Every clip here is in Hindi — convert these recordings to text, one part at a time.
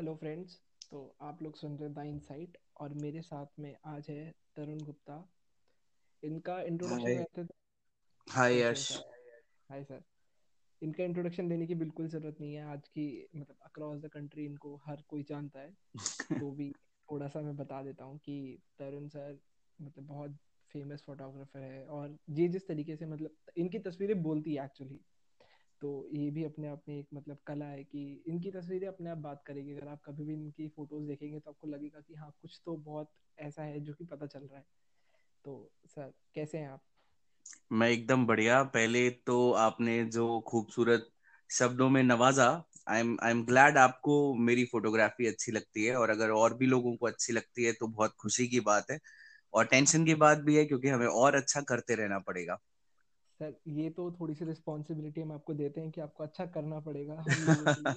हेलो फ्रेंड्स तो आप लोग सुन रहे हैं द इनसाइट और मेरे साथ में आज है तरुण गुप्ता। इनका इंट्रोडक्शन हाय। वैसे तो हाय यश। Hi sir. इनका इंट्रोडक्शन देने की बिल्कुल ज़रूरत नहीं है। आज की मतलब अक्रॉस द कंट्री इनको हर कोई जानता है। तो भी थोड़ा सा मैं बता देता हूँ कि तरुण सर मतलब बहुत फ़ेमस फोटोग्राफर है और ये जिस तरीके से मतलब इनकी तस्वीरें बोलती है एक्चुअली तो ये भी अपने आप में एक मतलब कला है कि इनकी तस्वीरें अपने आप बात करेगी। अगर आप कभी भी इनकी फ़ोटोज़ देखेंगे तो आपको लगेगा कि हाँ कुछ तो बहुत ऐसा है जो कि पता चल रहा है। तो सर, कैसे हैं आप? मैं एकदम बढ़िया। पहले तो आपने जो खूबसूरत शब्दों में नवाजा I am I am glad आपको मेरी फोटोग्राफी अच्छी लगती है और अगर और भी लोगों को अच्छी लगती है तो बहुत खुशी की बात है। और टेंशन की बात भी है क्योंकि हमें और अच्छा करते रहना पड़ेगा। सर ये तो थोड़ी सी रिस्पॉन्सिबिलिटी हम आपको देते हैं कि आपको अच्छा करना पड़ेगा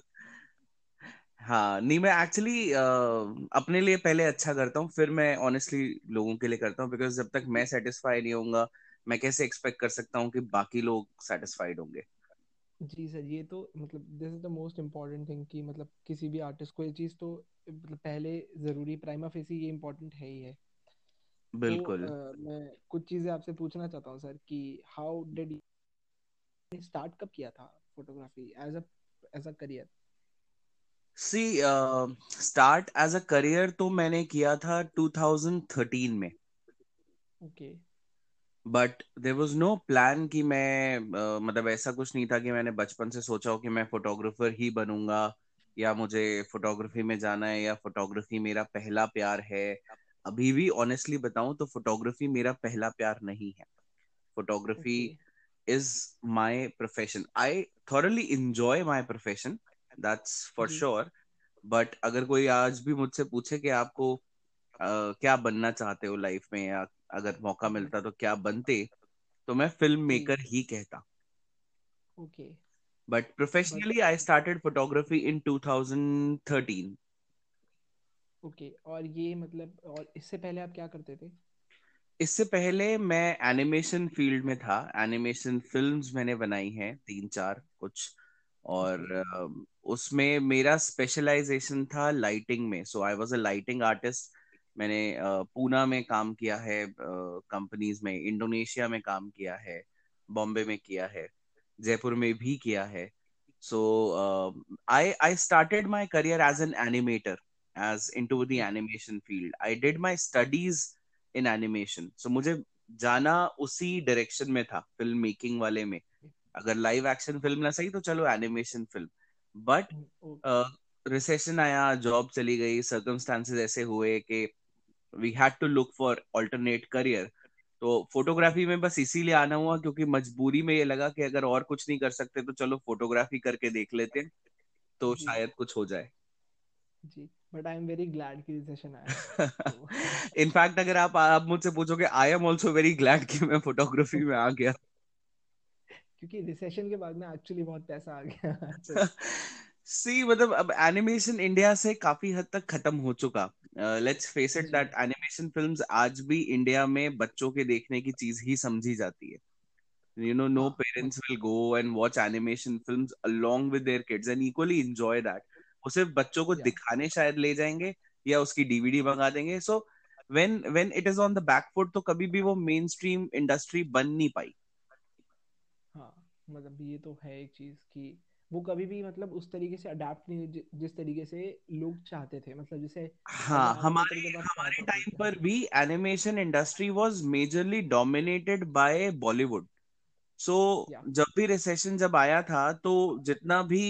हाँ नहीं मैं एक्चुअली uh, अपने लिए पहले अच्छा करता हूँ फिर मैं ऑनेस्टली लोगों के लिए करता हूँ बिकॉज़ जब तक मैं सेटिस्फाई नहीं होऊँगा मैं कैसे एक्सपेक्ट कर सकता हूँ कि बाकी लोग सेटिस्फाइड होंगे? जी सर ये तो मतलब this is the most important thing कि मतलब किसी भी आर्टिस्ट को ये चीज़ तो मतलब पहले ज़रूरी प्राइमा फेसी ये इम्पोर्टेंट है ही है। तो बिल्कुल। मैं कुछ चीज़ें आपसे पूछना चाहता हूँ सर कि हाउ डिड स्टार्ट कब किया था photography as a as a career C start as a career तो मैंने किया था 2013 में। Okay but there was no plan कि मैं uh, मतलब ऐसा कुछ नहीं था कि मैंने बचपन से सोचा हो कि मैं फोटोग्राफर ही बनूँगा या मुझे फोटोग्राफी में जाना है या फोटोग्राफी मेरा पहला प्यार है। अभी भी ऑनेस्टली बताऊँ तो फोटोग्राफी मेरा पहला प्यार नहीं है। Photography is is profession I I enjoy enjoy profession profession. That's for जी। sure. बट अगर कोई आज भी मुझसे पूछे कि आपको अ, क्या बनना चाहते हो लाइफ में या अगर मौका मिलता तो क्या बनते तो मैं फ़िल्म मेकर ही कहता। Okay but professionally I started photography in 2013 okay और ये मतलब और इससे पहले आप क्या करते थे? इससे पहले मैं एनिमेशन फ़ील्ड में था। एनिमेशन फिल्म्स मैंने बनाई हैं तीन चार कुछ। और उसमें मेरा स्पेशलाइजेशन था लाइटिंग में। So I was a lighting artist मैंने पूना में काम किया है कंपनीज़ में इंडोनेशिया में काम किया है बॉम्बे में किया है जयपुर में भी किया है। So I I started my career as an animator into the okay animation field I did my studies in animation so मुझे जाना उसी डायरेक्शन में था फ़िल्म मेकिंग वाले में। अगर लाइव एक्शन फ़िल्म ना सही तो चलो एनिमेशन फ़िल्म बट रिसेशन आया जॉब चली गई सर्कमस्टांसेस ऐसे हुए कि we had to look for alternate career तो फोटोग्राफी में बस इसीलिए आना हुआ क्योंकि मजबूरी में ये लगा कि अगर और कुछ नहीं कर सकते तो चलो फोटोग्राफी करके देख लेते हैं तो शायद कुछ हो जाए। जी। But I am very glad कि रिसेशन आया। इनफैक्ट अगर आप आप मुझसे पूछोगे I am also very glad कि मैं फोटोग्राफी में आ गया। क्योंकि रिसेशन के बाद में एक्चुअली बहुत पैसा आ गया। सी मतलब अब एनिमेशन इंडिया से काफ़ी हद तक खत्म हो चुका। Let's face it that animation films आज भी इंडिया में बच्चों के देखने की चीज़ ही समझी जाती है। You know no हाँ। parents मतलब will go and watch animation films along with their kids and equally enjoy that वो सिर्फ़ बच्चों को या दिखाने शायद ले जाएँगे या उसकी डीवीडी मंगा देंगे। So when when it is on the back foot तो कभी भी वो मेन स्ट्रीम इंडस्ट्री बन नहीं पाई। हाँ मतलब ये तो है एक चीज़ कि वो कभी भी मतलब उस तरीके से अडेप्ट नहीं जिस तरीके से लोग चाहते थे मतलब जैसे हाँ हमारे हमारे टाइम क्या पर भी animation industry was majorly dominated by Bollywood so जब भी रिसेशन जब आया था तो जितना भी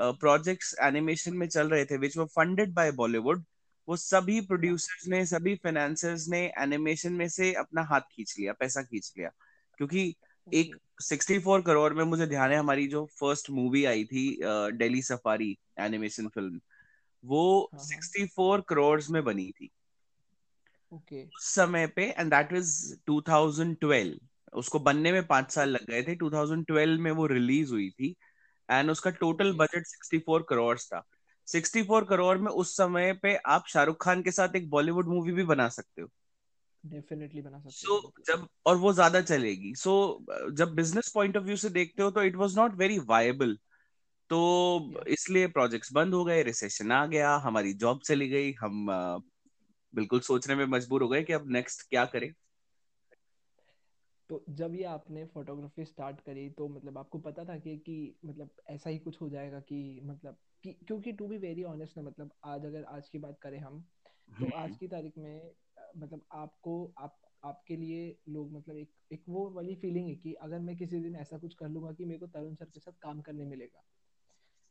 प्रोजेक्ट्स एनिमेशन में चल रहे थे which were funded by Bollywood वो सभी प्रोड्यूसर्स ने सभी फाइनेंसर्स ने एनिमेशन में से अपना हाथ खींच लिया पैसा खींच लिया। क्योंकि एक 64 करोड़ में मुझे ध्यान है हमारी जो फ़र्स्ट मूवी आई थी दिल्ली सफारी एनिमेशन फ़िल्म वो हाँ हाँ। 64 करोड़ में बनी थी। ओके उस समय पे एंड दैट वाज 2012 उसको बनने में पाँच साल लग गए थे 2012 में वो रिलीज़ हुई थी। एंड उसका टोटल बजट 64 करोड़ था। 64 करोड़ में उस समय पे आप शाहरुख खान के साथ एक बॉलीवुड मूवी भी बना सकते हो। डेफिनेटली बना सकते सो so, जब और वो ज़्यादा चलेगी। सो so, जब बिज़नेस पॉइंट ऑफ़ व्यू से देखते हो तो it was not very viable तो या इसलिए प्रोजेक्ट्स बंद हो गए रिसेशन आ गया हमारी जॉब चली गई हम बिल्कुल सोचने में मजबूर हो गए कि अब नेक्स्ट क्या करें। तो जब ये आपने फोटोग्राफी स्टार्ट करी तो मतलब आपको पता था कि कि मतलब ऐसा ही कुछ हो जाएगा कि मतलब कि क्योंकि टू बी वेरी ऑनेस्ट ना मतलब आज अगर आज की बात करें हम तो आज हम्म। की तारीख में मतलब आपको आप आपके लिए लोग मतलब एक एक वो वाली फीलिंग है कि अगर मैं किसी दिन ऐसा कुछ कर लूँगा कि मेरे को तरुण सर के साथ काम करने मिलेगा।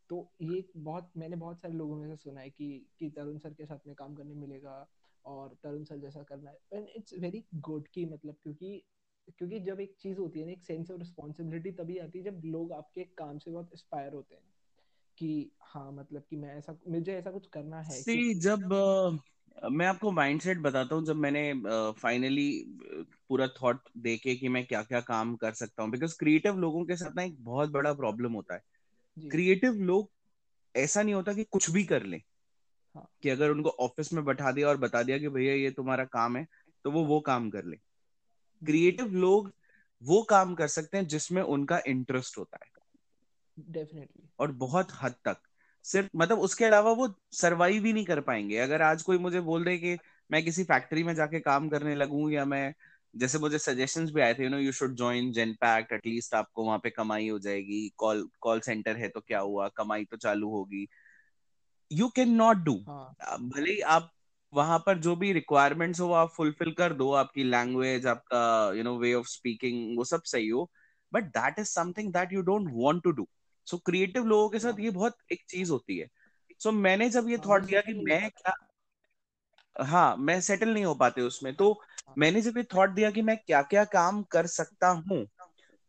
तो ये बहुत मैंने बहुत सारे लोगों में से सुना है कि कि तरुण सर के साथ में काम करने मिलेगा और तरुण सर जैसा करना है। एंड इट्स वेरी गुड कि मतलब क्योंकि क्योंकि जब एक चीज़ होती है ना एक सेंस ऑफ़ रिस्पॉन्सिबिलिटी तभी आती है जब लोग आपके काम से बहुत इंस्पायर होते हैं कि हाँ मतलब कि मैं ऐसा मुझे ऐसा कुछ करना है सी। क्योंकि जब अ, मैं आपको माइंडसेट बताता हूँ जब मैंने फाइनली पूरा थॉट देके कि मैं क्या क्या काम कर सकता हूँ बिकॉज़ क्रिएटिव लोगों के साथ ना एक बहुत बड़ा प्रॉब्लम होता है। क्रिएटिव लोग ऐसा नहीं होता कि कुछ भी कर ले। हाँ। कि अगर उनको ऑफ़िस में बैठा दिया और बता दिया कि भैया ये तुम्हारा काम है तो वो वो काम कर ले। क्रिएटिव लोग वो काम कर सकते हैं जिसमें उनका इंटरेस्ट होता है। डेफिनेटली और बहुत हद तक। सिर्फ़ मतलब उसके अलावा वो सरवाइव ही नहीं कर पाएँगे। अगर आज कोई मुझे बोल दे कि मैं किसी फैक्ट्री में जाके काम करने लगूं या मैं जैसे मुझे सजेशंस भी आए थे you know you should join Genpact at least आपको वहाँ पे कमाई हो जाएगी। कॉल कॉल सेंटर है तो क्या हुआ? कमाई तो चालू होगी। यू कैन नॉट डू भले ही आप वहाँ पर जो भी रिक्वायरमेंट्स हो वो आप फुलफिल कर दो आपकी लैंग्वेज आपका you know way of speaking वो सब सही हो। But that is something that you don't want to do so creative लोगों के साथ हाँ ये बहुत एक चीज़ होती है। सो so, मैंने जब ये हाँ थॉट दिया कि हो मैं क्या हाँ मैं सेटल नहीं हो पाते उसमें तो हाँ मैंने जब ये थॉट दिया कि मैं क्या क्या काम कर सकता हूँ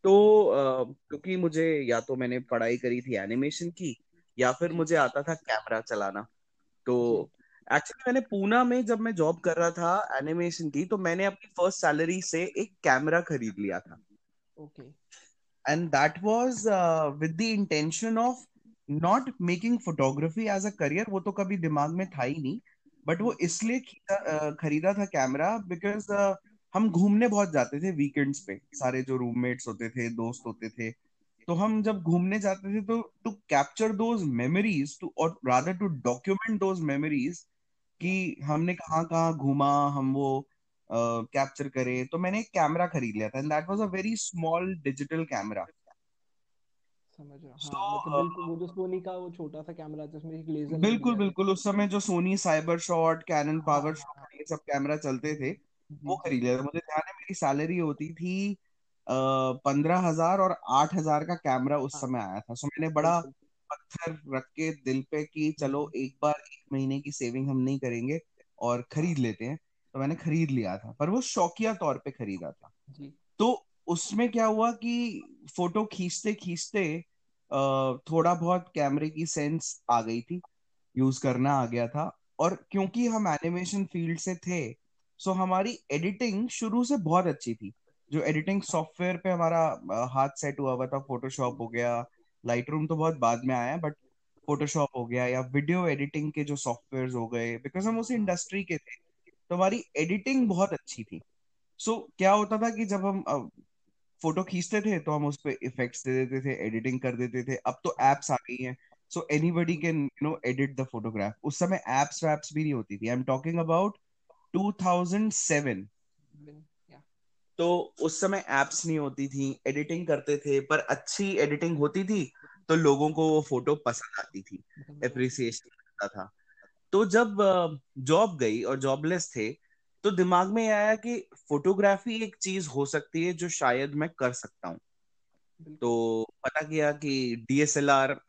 तो हाँ क्योंकि मुझे या तो मैंने पढ़ाई करी थी एनिमेशन की या फिर मुझे आता था कैमरा चलाना। तो एक्चुअली मैंने पूना में जब मैं जॉब कर रहा था एनिमेशन की तो मैंने अपनी फ़र्स्ट सैलरी से एक कैमरा खरीद लिया था। Okay and that was with the intention of not making photography as a career वो तो कभी दिमाग में था ही नहीं बट वो इसलिए खरीदा खरीदा था कैमरा बिकॉज़ हम घूमने बहुत जाते थे वीकेंड्स पे। सारे जो रूममेट्स होते थे दोस्त होते थे तो हम जब घूमने जाते थे तो to capture those memories to और rather to document those memories कि हमने कहाँ कहाँ घूमा हम वो कैप्चर uh, करे। तो मैंने एक कैमरा खरीद लिया था and that was a very small digital camera समझ रहा हूँ। हाँ मतलब बिल्कुल वो जो सोनी का वो छोटा सा कैमरा जिसमें एक लेजर बिल्कुल बिल्कुल। उस समय जो Sony cyber shot Canon power shot ये सब कैमरा चलते थे वो खरीद लिया था। मुझे ध्यान है मेरी सैलरी होती थी पंद्रह हज़ार और आठ हज़ार का कैमरा उस हाँ। समय आया था। सो मैंने बड़ा पत्थर रख के दिल पे कि चलो एक बार एक महीने की सेविंग हम नहीं करेंगे और खरीद लेते हैं। तो मैंने खरीद लिया था पर वो शौकिया तौर पे खरीदा था। जी। तो उसमें क्या हुआ कि फ़ोटो खींचते खींचते थोड़ा बहुत कैमरे की सेंस आ गई थी यूज़ करना आ गया था। और क्योंकि हम एनिमेशन फ़ील्ड से थे सो हमारी एडिटिंग शुरू से बहुत अच्छी थी। जो एडिटिंग सॉफ्टवेयर पे हमारा हाथ सेट हुआ हुआ था फोटोशॉप हो गया लाइट रूम तो बहुत बाद में आया बट फोटोशॉप हो गया या वीडियो एडिटिंग के जो सॉफ्टवेयर हो गए बिकॉज़ हम उसी इंडस्ट्री के थे तो हमारी एडिटिंग बहुत अच्छी थी। सो so, क्या होता था कि जब हम फ़ोटो खींचते थे तो हम उस पे इफेक्ट्स दे देते थे एडिटिंग कर देते थे। अब तो एप्स आ गई हैं so anybody can you know edit the photograph उस समय एप्स वैप्स भी नहीं होती थी। आई एम टॉकिंग अबाउट 2007 बिन- या तो उस समय एप्स नहीं होती थी एडिटिंग करते थे पर अच्छी एडिटिंग होती थी तो लोगों को वो फ़ोटो पसंद आती थी थी अप्रिसिएशन मिलता था। तो जब जॉब गई और जॉबलेस थे तो दिमाग में आया कि फोटोग्राफी एक चीज़ हो सकती है जो शायद मैं कर सकता हूँ। तो पता किया कि डीएसएलआर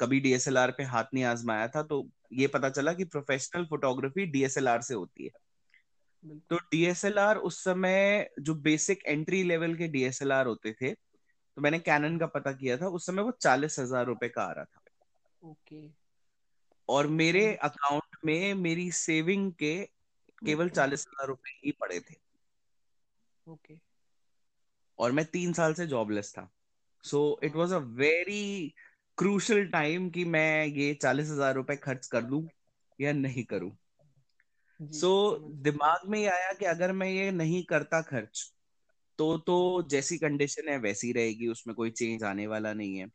कभी डीएसएलआर पे हाथ नहीं आजमाया था तो ये पता चला कि प्रोफेशनल फोटोग्राफी डीएसएलआर से होती है। तो डीएसएलआर उस समय जो बेसिक एंट्री लेवल के डीएसएलआर होते थे तो मैंने कैनन का पता किया था उस समय वो चालीस हज़ार रुपए का आ रहा था। ओके। और मेरे अकाउंट में मेरी सेविंग के केवल चालीस हज़ार रुपए ही पड़े थे। ओके। और मैं तीन साल से जॉबलेस था। So it was a very crucial time कि मैं ये चालीस हज़ार रुपए खर्च कर दूँ या नहीं करूँ। सो हूँ। दिमाग में ये आया कि अगर मैं ये नहीं करता खर्च तो तो जैसी कंडीशन है वैसी रहेगी उसमें कोई चेंज आने वाला नहीं है।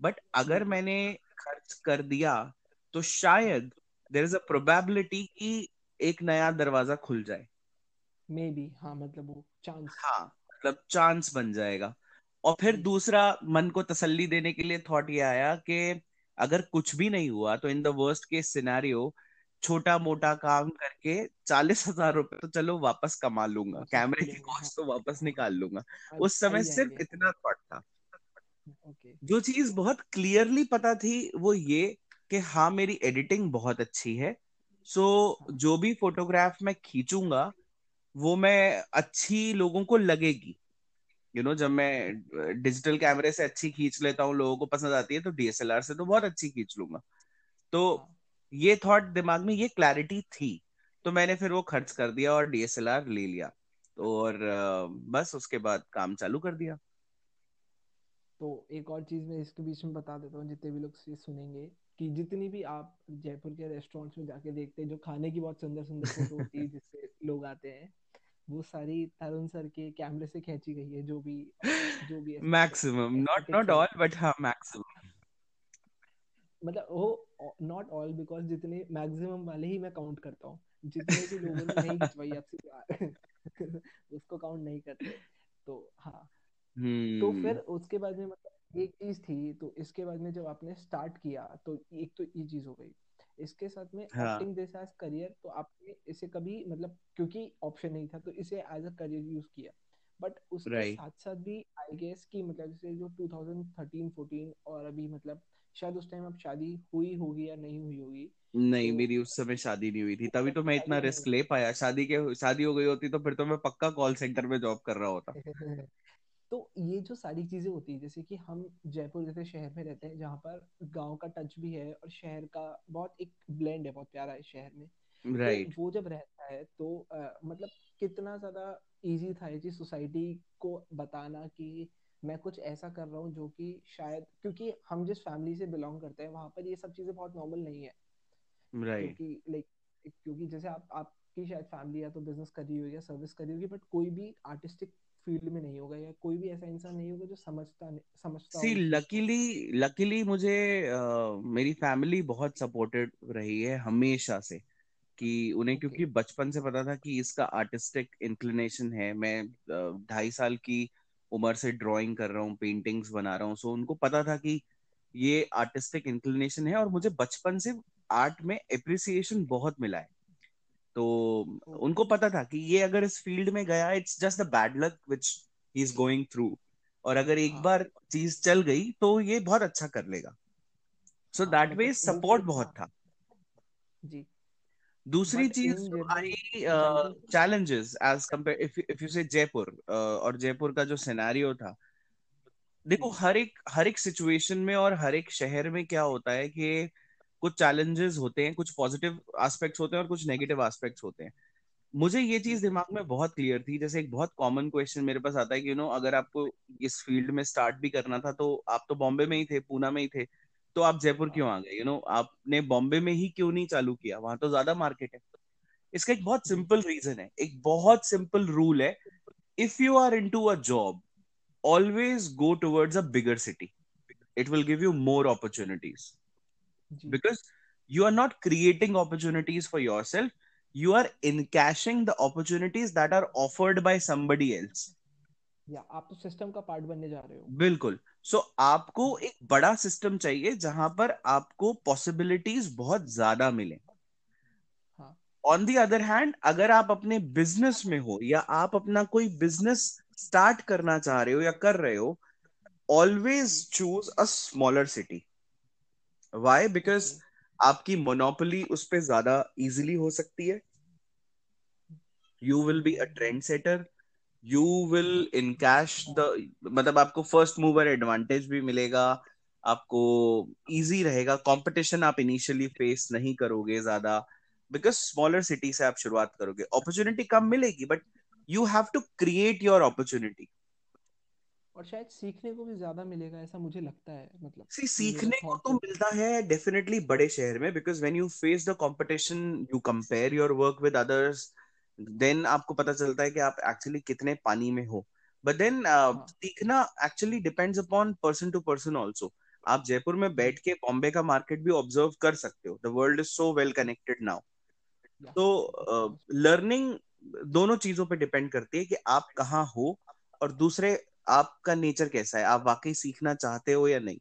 बट अगर मैंने खर्च कर दिया तो शायद देर इज़ अ प्रोबेबिलिटी कि एक नया दरवाज़ा खुल जाए। मे बी हाँ मतलब वो चांस हाँ मतलब चांस बन जाएगा। और फिर दूसरा मन को तसल्ली देने के लिए थॉट ये आया कि अगर कुछ भी नहीं हुआ तो in the worst case scenario छोटा मोटा काम करके चालीस हज़ार रुपए तो चलो वापस कमा लूँगा। कैमरे की कॉस्ट तो वापस निकाल लूँगा। उस समय सिर्फ़ इतना थॉट था। जो चीज़ बहुत क्लियरली पता थी वो ये कि हाँ मेरी एडिटिंग बहुत अच्छी है। सो so, हाँ। जो भी फोटोग्राफ मैं खींचूँगा वो मैं अच्छी लोगों को लगेगी। यू you नो know, जब मैं डिजिटल कैमरे से अच्छी खींच लेता हूँ लोगों को पसंद आती है तो डीएसएलआर से तो बहुत अच्छी खींच लूँगा। तो हाँ। ये थॉट दिमाग में ये क्लैरिटी थी तो मैंने फिर वो खर्च कर दिया और डीएसएलआर ले लिया। तो और बस उसके बाद काम चालू कर दिया। तो एक और चीज़ मैं इसके बीच में बता देता हूँ जितने भी लोग ये सुनेंगे कि जितनी भी आप जयपुर के रेस्टोरेंट्स में जाके देखते हैं जो खाने की बहुत सुंदर सुंदर फ़ोटो होती है जिससे लोग आते हैं वो सारी तरुण सर के कैमरे से खींची गई है जो भी जो भी maximum not not all but हाँ। मैक्सिमम मतलब वो नॉट ऑल बिकॉज़ जितने मैक्सिमम वाले ही मैं काउंट करता हूँ जितने भी लोगों ने नहीं खिंचवाई आपसे उसको काउंट नहीं करते तो हाँ hmm. तो फिर हम्म। उसके बाद में मतलब एक चीज़ थी तो इसके बाद में जब आपने स्टार्ट किया तो एक तो ये चीज़ हो गई इसके साथ में एक्टिंग जैसा एज करियर तो आपने इसे कभी मतलब क्योंकि ऑप्शन नहीं था तो इसे एज अ करियर यूज़ किया बट उसके right. साथ साथ भी आई गेस की मतलब जैसे जो 2013 14 और अभी मतलब शायद उस टाइम अब शादी हुई होगी या नहीं हुई होगी नहीं तो, मेरी उस समय शादी नहीं हुई थी। तभी तो मैं इतना रिस्क ले पाया। शादी के शादी हो गई होती तो फिर तो मैं पक्का कॉल सेंटर में जॉब कर रहा होता। तो ये जो सारी चीज़ें होती है जैसे कि हम जयपुर जैसे शहर में रहते हैं जहाँ पर गाँव का टच भी है और शहर का बहुत एक ब्लेंड है बहुत प्यारा है शहर में। right. तो वो जब रहता है तो आ, मतलब कितना ज़्यादा इजी था ये चीज़ सोसाइटी को बताना कि मैं कुछ ऐसा कर रहा हूँ जो कि शायद क्योंकि हम जिस फैमिली से बिलोंग करते हैं वहाँ पर ये सब चीज़ें बहुत नॉर्मल नहीं है right. क्योंकि लाइक क्योंकि जैसे आप आपकी शायद फैमिली या तो बिज़नेस कर रही होगी या सर्विस कर रही होगी बट कोई भी आर्टिस्टिक फ़ील्ड में नहीं होगा या कोई भी ऐसा इंसान नहीं होगा जो समझता समझता सी लकीली लकीली मुझे uh, मेरी फैमिली बहुत सपोर्टेड रही है हमेशा से कि उन्हें okay. क्योंकि बचपन से पता था कि इसका आर्टिस्टिक इंक्लिनेशन है मैं ढाई साल की उम्र से ड्राइंग कर रहा हूँ पेंटिंग्स बना रहा हूँ। सो उनको पता था कि ये आर्टिस्टिक इंक्लिनेशन है और मुझे बचपन से आर्ट में अप्रिसिएशन बहुत मिला है। तो उनको पता था कि ये अगर इस फ़ील्ड में गया it's just the bad luck which he is going through और अगर एक हाँ। बार चीज़ चल गई तो ये बहुत अच्छा कर लेगा। सो दैट वे सपोर्ट बहुत था। जी। दूसरी चीज़ आई challenges as compare if if you say Jaipur और जयपुर का जो सिनेरियो था देखो हर एक हर एक सिचुएशन में और हर एक शहर में क्या होता है कि कुछ चैलेंजेस होते हैं कुछ पॉजिटिव एस्पेक्ट्स होते हैं और कुछ नेगेटिव एस्पेक्ट्स होते हैं। मुझे ये चीज़ दिमाग में बहुत क्लियर थी जैसे एक बहुत कॉमन क्वेश्चन मेरे पास आता है कि यू नो अगर आपको इस फ़ील्ड में स्टार्ट भी करना था तो आप तो बॉम्बे में ही थे पूना में ही थे तो आप जयपुर क्यों आ गए? यू नो आपने बॉम्बे में ही क्यों नहीं चालू किया? वहाँ तो ज़्यादा मार्केट है। इसका एक बहुत सिंपल रीजन है। एक बहुत सिंपल रूल है। If you are into a job always go towards a bigger city it will give you more opportunities because you are not creating opportunities for yourself. You are encashing the opportunities that are offered by somebody else. या आप तो सिस्टम का पार्ट बनने जा रहे हो। बिल्कुल। सो so, आपको एक बड़ा सिस्टम चाहिए जहाँ पर आपको पॉसिबिलिटीज बहुत ज़्यादा मिले। ऑन दी अदर हैंड अगर आप अपने बिज़नेस में हो या आप अपना कोई बिज़नेस स्टार्ट करना चाह रहे हो या कर रहे हो always choose a smaller city why because आपकी मोनोपोली उस पर ज़्यादा इजिली हो सकती है। You will be a trend setter you will encash the मतलब आपको फ़र्स्ट मूवर एडवांटेज भी मिलेगा आपको इजी रहेगा। कंपटीशन आप इनिशियली फेस नहीं करोगे ज़्यादा बिकॉज़ स्मॉलर सिटी से आप शुरुआत करोगे। अपॉर्चुनिटी कम मिलेगी but you have to create your opportunity और शायद सीखने को भी ज़्यादा मिलेगा ऐसा मुझे लगता है मतलब। सी सीखने को तो मिलता है डेफिनेटली बड़े शहर में because when you face the competition you compare your work with others then आपको पता चलता है कि आप एक्चुअली कितने पानी में हो। But then. सीखना actually depends upon person to person also आप जयपुर में बैठ के बॉम्बे का मार्केट भी ऑब्ज़र्व कर सकते हो। The world is so well connected now तो लर्निंग uh, दोनों चीज़ों पे डिपेंड करती है कि आप कहाँ हो और दूसरे आपका नेचर कैसा है। आप वाकई सीखना चाहते हो या नहीं?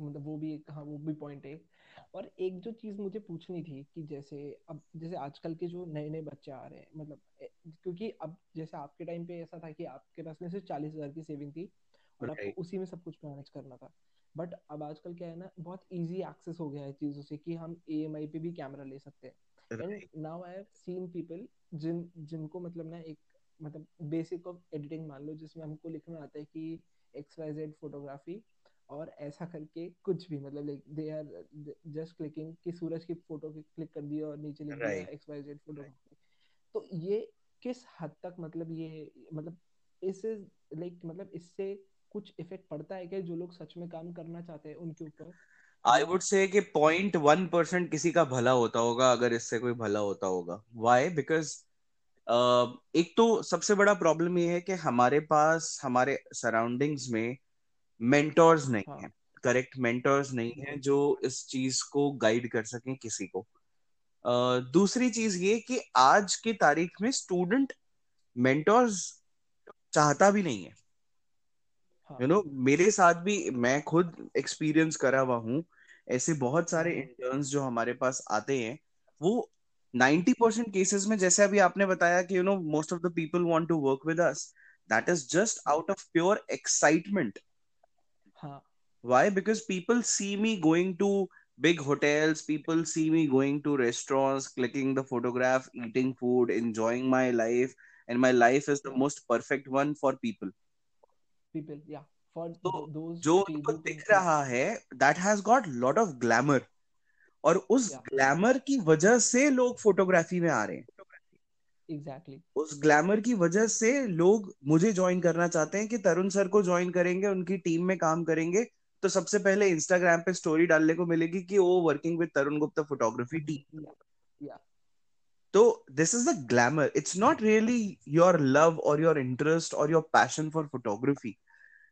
मतलब वो भी एक हाँ वो भी पॉइंट है। और एक जो चीज़ मुझे पूछनी थी कि जैसे अब जैसे आजकल के जो नए नए बच्चे आ रहे हैं मतलब क्योंकि अब जैसे आपके टाइम पे ऐसा था कि आपके पास में सिर्फ़ चालीस हज़ार की सेविंग थी और आपको उसी में सब कुछ मैनेज करना था। बट अब आजकल क्या है ना बहुत इजी एक्सेस हो गया है चीज़ों से कि हम ई पे भी कैमरा ले सकते हैं। And now I have seen people जिन जिनको मतलब ना एक मतलब बेसिक ऑफ़ एडिटिंग मान लो जिसमें हमको लिखना आता है कि एक्स वाई जेड फोटोग्राफी और ऐसा करके कुछ भी मतलब like they are just clicking कि सूरज की फ़ोटो क्लिक कर दी और नीचे लिख दिया एक्स वाई जेड फ़ोटो तो ये किस हद तक मतलब ये मतलब इस लाइक मतलब इससे कुछ इफ़ेक्ट पड़ता है क्या जो लोग सच में काम करना चाहते हैं उनके ऊपर? आई वुड से कि पॉइंट वन परसेंट किसी का भला होता होगा अगर इससे कोई भला होता होगा। वाई बिकॉज़ uh, एक तो सबसे बड़ा प्रॉब्लम ये है कि हमारे पास हमारे सराउंडिंग्स में मेंटोर्स नहीं हाँ. है करेक्ट मेंटोर्स नहीं है जो इस चीज़ को गाइड कर सकें किसी को uh, दूसरी चीज़ ये कि आज की तारीख में स्टूडेंट मेंटोर्स चाहता भी नहीं है यू हाँ. नो you know, मेरे साथ भी मैं खुद एक्सपीरियंस करा हुआ हूँ ऐसे बहुत सारे इंटर्न्स हाँ। जो हमारे पास आते हैं वो 90 परसेंट केसेस में जैसे अभी आपने बताया कि you know most of the people want to work with us that is just out of pure excitement. Why? Because people see me going to big hotels, people see me going to restaurants, clicking the photograph, eating food, enjoying my life, and my life is the most perfect one for people. People, yeah. For so, those जो उनको दिख रहा है that has got lot of glamour और उस yeah. ग्लैमर की वजह से लोग फोटोग्राफी में आ रहे हैं एग्जैक्टली exactly. उस ग्लैमर की वजह से लोग मुझे ज्वाइन करना चाहते हैं कि तरुण सर को ज्वाइन करेंगे उनकी टीम में काम करेंगे तो सबसे पहले इंस्टाग्राम पे स्टोरी डालने को मिलेगी कि वो working with Tarun Gupta photography team तो this is the glamour it's not really your love और योर इंटरेस्ट और your passion for photography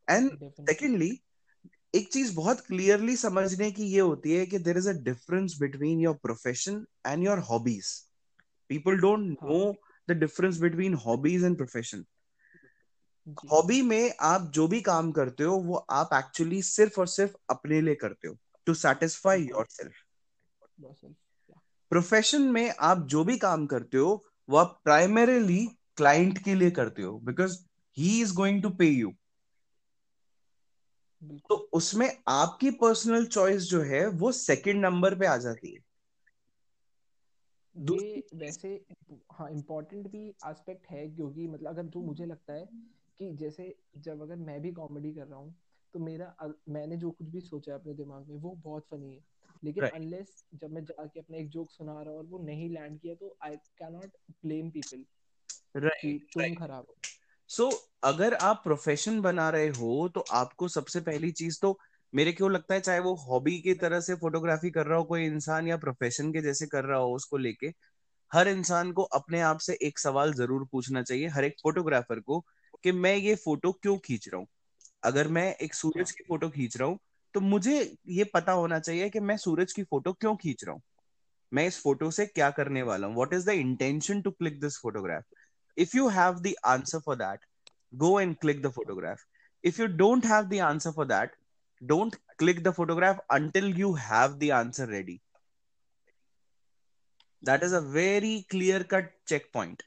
and secondly एक चीज़ बहुत क्लियरली समझने की ये होती है कि there is a difference between your profession and your hobbies people don't know the difference between hobbies and profession hobby में आप जो भी काम करते हो वो आप एक्चुअली सिर्फ़ और सिर्फ़ अपने लिए करते हो to satisfy yourself profession में आप जो भी काम करते हो वो आप प्राइमरीली क्लाइंट के लिए करते हो because he is going to pay you तो उसमें आपकी पर्सनल चॉइस जो है वो सेकंड नंबर पे आ जाती है। ये वैसे हाँ इम्पोर्टेंट भी एस्पेक्ट है क्योंकि मतलब अगर जो मुझे लगता है कि जैसे जब अगर मैं भी कॉमेडी कर रहा हूँ तो मेरा मैंने जो कुछ भी सोचा अपने दिमाग में वो बहुत फनी है। लेकिन अनलेस right. जब मैं जाके अपना एक जोक सुना रहा हूँ और वो नहीं लैंड किया तो I can not blame people तुम खराब हो। सो so, अगर आप प्रोफेशन बना रहे हो तो आपको सबसे पहली चीज़ तो मेरे क्यों लगता है चाहे वो हॉबी की तरह से फोटोग्राफी कर रहा हो, कोई इंसान या प्रोफेशन के जैसे कर रहा हो उसको लेके, हर इंसान को अपने आप से एक सवाल ज़रूर पूछना चाहिए, हर एक फोटोग्राफर को, कि मैं ये फ़ोटो क्यों खींच रहा हूँ? अगर मैं एक सूरज की फ़ोटो खींच रहा हूँ तो मुझे ये पता होना चाहिए कि मैं सूरज की फ़ोटो क्यों खींच रहा हूँ? मैं इस फ़ोटो से क्या करने वाला हूँ? What is the intention to click this photograph if you have the answer for that go and click the photograph if you don't have the answer for that don't click the photograph until you have the answer ready. That is a very clear cut check point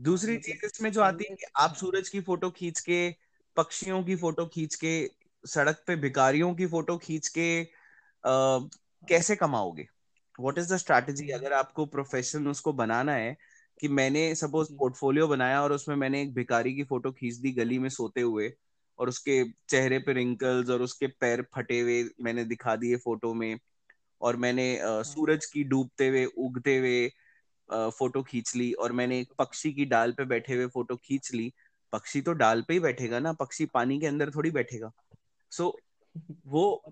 दूसरी चीज़ इसमें जो आती है कि आप सूरज की फ़ोटो खींच के पक्षियों की फ़ोटो खींच के सड़क पे भिकारियों की फ़ोटो खींच के आ, कैसे कमाओगे? व्हाट इज़ द स्ट्रैटेजी अगर आपको प्रोफेशन उसको बनाना है कि मैंने सपोज़ पोर्टफोलियो बनाया और उसमें मैंने एक भिकारी की फ़ोटो खींच दी गली में सोते हुए और उसके चेहरे पे रिंकल्स और उसके पैर फटे हुए मैंने दिखा दिए फ़ोटो में। और मैंने हाँ। सूरज की डूबते हुए उगते हुए फ़ोटो खींच ली और मैंने एक पक्षी की डाल पे बैठे हुए फ़ोटो खींच ली। पक्षी तो डाल पे ही बैठेगा ना पक्षी पानी के अंदर थोड़ी बैठेगा। सो so, वो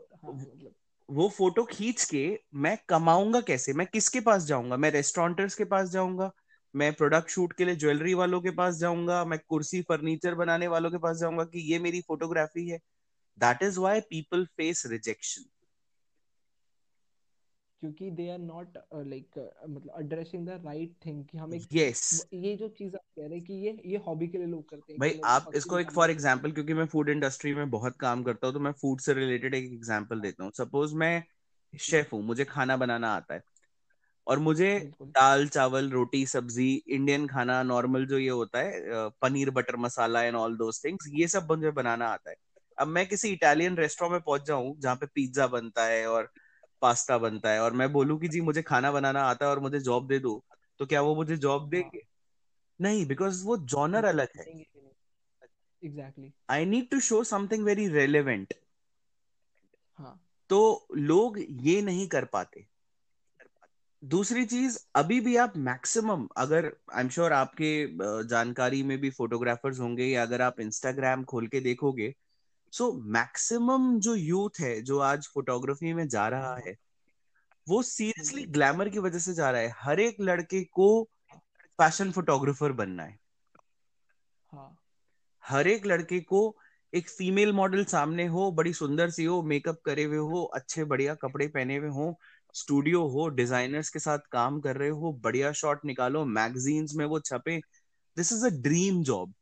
वो फ़ोटो खींच के मैं कमाऊँगा कैसे? मैं किसके पास जाऊँगा? मैं रेस्टोरेंटर्स के पास जाऊँगा? मैं प्रोडक्ट शूट के लिए ज्वेलरी वालों के पास जाऊँगा मैं कुर्सी फर्नीचर बनाने वालों के पास जाऊँगा कि ये मेरी फोटोग्राफी है। That is why people face rejection क्योंकि दे आर नॉट लाइक मतलब एड्रेसिंग द राइट थिंग कि हम एक yes. ये जो चीज़ आप कह रहे हैं कि ये ये हॉबी के लिए लोग करते हैं भाई आप इसको एक फॉर एग्जांपल क्योंकि मैं फ़ूड इंडस्ट्री में बहुत काम करता हूँ तो मैं फ़ूड से रिलेटेड एक एग्जांपल देता हूँ। सपोज़ मैं शेफ हूँ मुझे खाना बनाना आता है। और मुझे दाल चावल रोटी सब्ज़ी इंडियन खाना नॉर्मल जो ये होता है paneer butter masala and all those things ये सब मुझे बनाना आता है। अब मैं किसी इटालियन रेस्टोरेंट में पहुँच जाऊँ जहाँ पे पिज्जा बनता है और पास्ता बनता है और मैं बोलूँ कि जी मुझे खाना बनाना आता है और मुझे जॉब दे दो तो क्या वो मुझे जॉब देंगे? नहीं बिकॉज़ वो जॉनर अलग है। Exactly I need to show something very relevant तो लोग ये नहीं कर पाते। दूसरी चीज़ अभी भी आप मैक्सिमम अगर आई एम श्योर आपके जानकारी में भी फोटोग्राफर्स होंगे या अगर आप इंस्टाग्राम खोल के देखोगे सो so, मैक्सिमम जो यूथ है जो आज फोटोग्राफी में जा रहा है वो सीरियसली ग्लैमर की वजह से जा रहा है हर एक लड़के को फ़ैशन फोटोग्राफर बनना है हाँ. हर एक लड़के को एक फीमेल मॉडल सामने हो बड़ी सुंदर सी हो मेकअप करे हुए हो अच्छे बढ़िया कपड़े पहने हुए हो स्टूडियो हो डिजाइनर्स के साथ काम कर रहे हो बढ़िया शॉट निकालो मैगजीन्स में वो छपे this is a dream job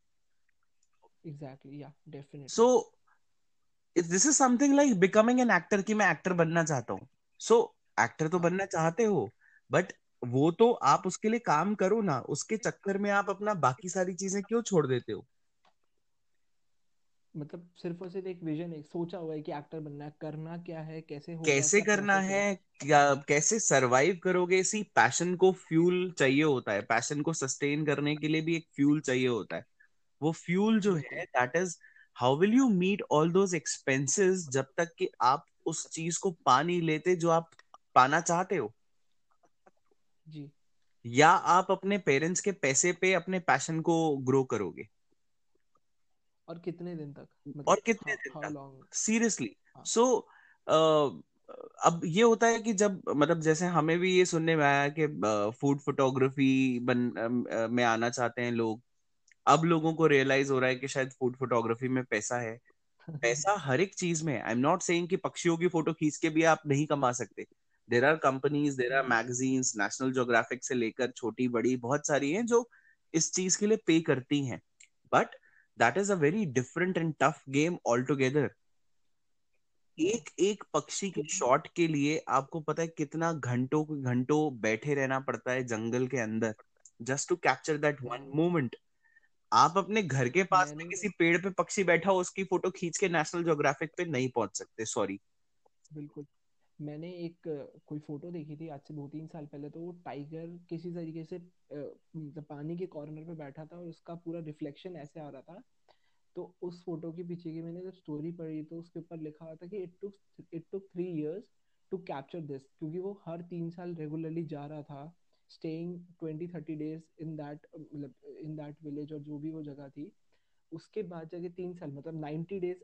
exactly या definitely so this is something like becoming an actor कि मैं एक्टर बनना चाहता हूँ। सो so, एक्टर तो। बनना चाहते हो बट वो तो आप उसके लिए काम करो ना उसके चक्कर में आप अपना बाकी सारी चीज़ें क्यों छोड़ देते हो? मतलब सिर्फ़ और सिर्फ़ एक विजन एक सोचा हुआ है कि एक्टर बनना है करना क्या है कैसे होगा कैसे करना है? क्या कैसे सरवाइव करोगे इसी पैशन को फ्यूल चाहिए होता है। पैशन को सस्टेन करने के लिए भी एक फ्यूल चाहिए होता है। वो फ्यूल जो है that is how will you meet all those expenses जब तक कि आप उस चीज़ को पा नहीं लेते जो आप पाना चाहते हो? जी। या आप अपने पेरेंट्स के पैसे पे अपने पैशन को ग्रो करोगे? और कितने दिन तक? मतलब और कितने दिन तक? सीरियसली सो अब ये होता है कि जब मतलब जैसे हमें भी ये सुनने में आया कि फ़ूड फोटोग्राफी बन में आना चाहते हैं लोग अब लोगों को रियलाइज़ हो रहा है कि शायद फ़ूड फोटोग्राफी में पैसा है। पैसा हर एक चीज़ में आई एम नॉट सेइंग कि पक्षियों की फ़ोटो खींच के भी आप नहीं कमा सकते। There are companies there are magazines National Geographic से लेकर छोटी बड़ी बहुत सारी हैं जो इस चीज़ के लिए पे करती हैं। But that is a very different and tough game altogether एक एक पक्षी के शॉट के लिए आपको पता है कितना घंटों घंटों बैठे रहना पड़ता है जंगल के अंदर just to capture that one moment आप अपने घर के पास में किसी पेड़ पे पक्षी बैठा हो उसकी फ़ोटो खींच के नेशनल ज्योग्राफिक पे नहीं पहुँच सकते सॉरी बिल्कुल। मैंने एक, कोई फ़ोटो देखी थी आज से दो तीन साल पहले तो वो टाइगर किसी तरीके से मतलब पानी के कॉर्नर पे बैठा था और उसका पूरा रिफ्लेक्शन ऐसे आ रहा था। तो उस फ़ोटो के पीछे की मैंने जब स्टोरी पढ़ी तो उसके ऊपर लिखा हुआ था कि it took it took three years to capture this क्योंकि वो हर तीन साल रेगुलरली जा रहा था staying twenty thirty days in that मतलब इन दैट विलेज और जो भी वो जगह थी। उसके बाद जाके तीन साल मतलब नाइन्टी डेज़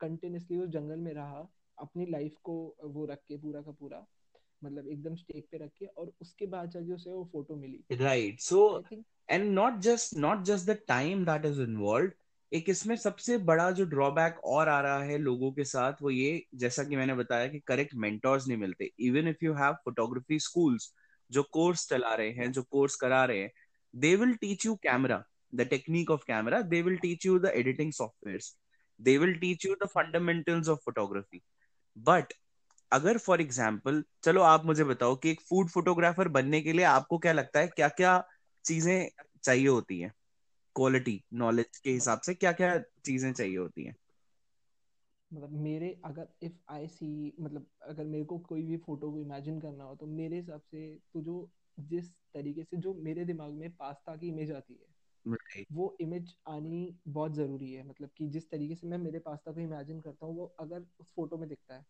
कंटिन्यूसली उस जंगल में रहा। अपनी लाइफ को वो रख के पूरा का पूरा मतलब एकदम स्टेक पे रख के और उसके बाद जाके उसे वो photo milli. Right so and not just not just the time that is involve एक इसमें सबसे बड़ा जो ड्रॉबैक और आ रहा है लोगों के साथ वो ये जैसा कि मैंने बताया कि करेक्ट मेंटोर्स नहीं मिलते। Even if you have photography schools जो कोर्स चला रहे हैं जो कोर्स करा रहे हैं they will teach you camera the technique of camera they will teach you the editing software they will teach you the fundamentals of photography but अगर फॉर एग्ज़ाम्पल चलो आप मुझे बताओ कि एक फ़ूड फोटोग्राफर बनने के लिए आपको क्या लगता है क्या क्या चीज़ें चाहिए होती हैं? क्वालिटी नॉलेज के हिसाब से क्या क्या चीज़ें चाहिए होती हैं? मतलब मेरे, अगर इफ़ आई सी मतलब अगर मेरे को कोई भी फ़ोटो को इमेजिन करना हो तो मेरे हिसाब से तो जो जिस तरीके से, जो मेरे दिमाग में पास्ता की इमेज आती है right. वो इमेज आनी बहुत ज़रूरी है मतलब कि जिस तरीके से मैं मेरे पास्ता को इमेजिन करता हूँ वो अगर उस फ़ोटो में दिखता है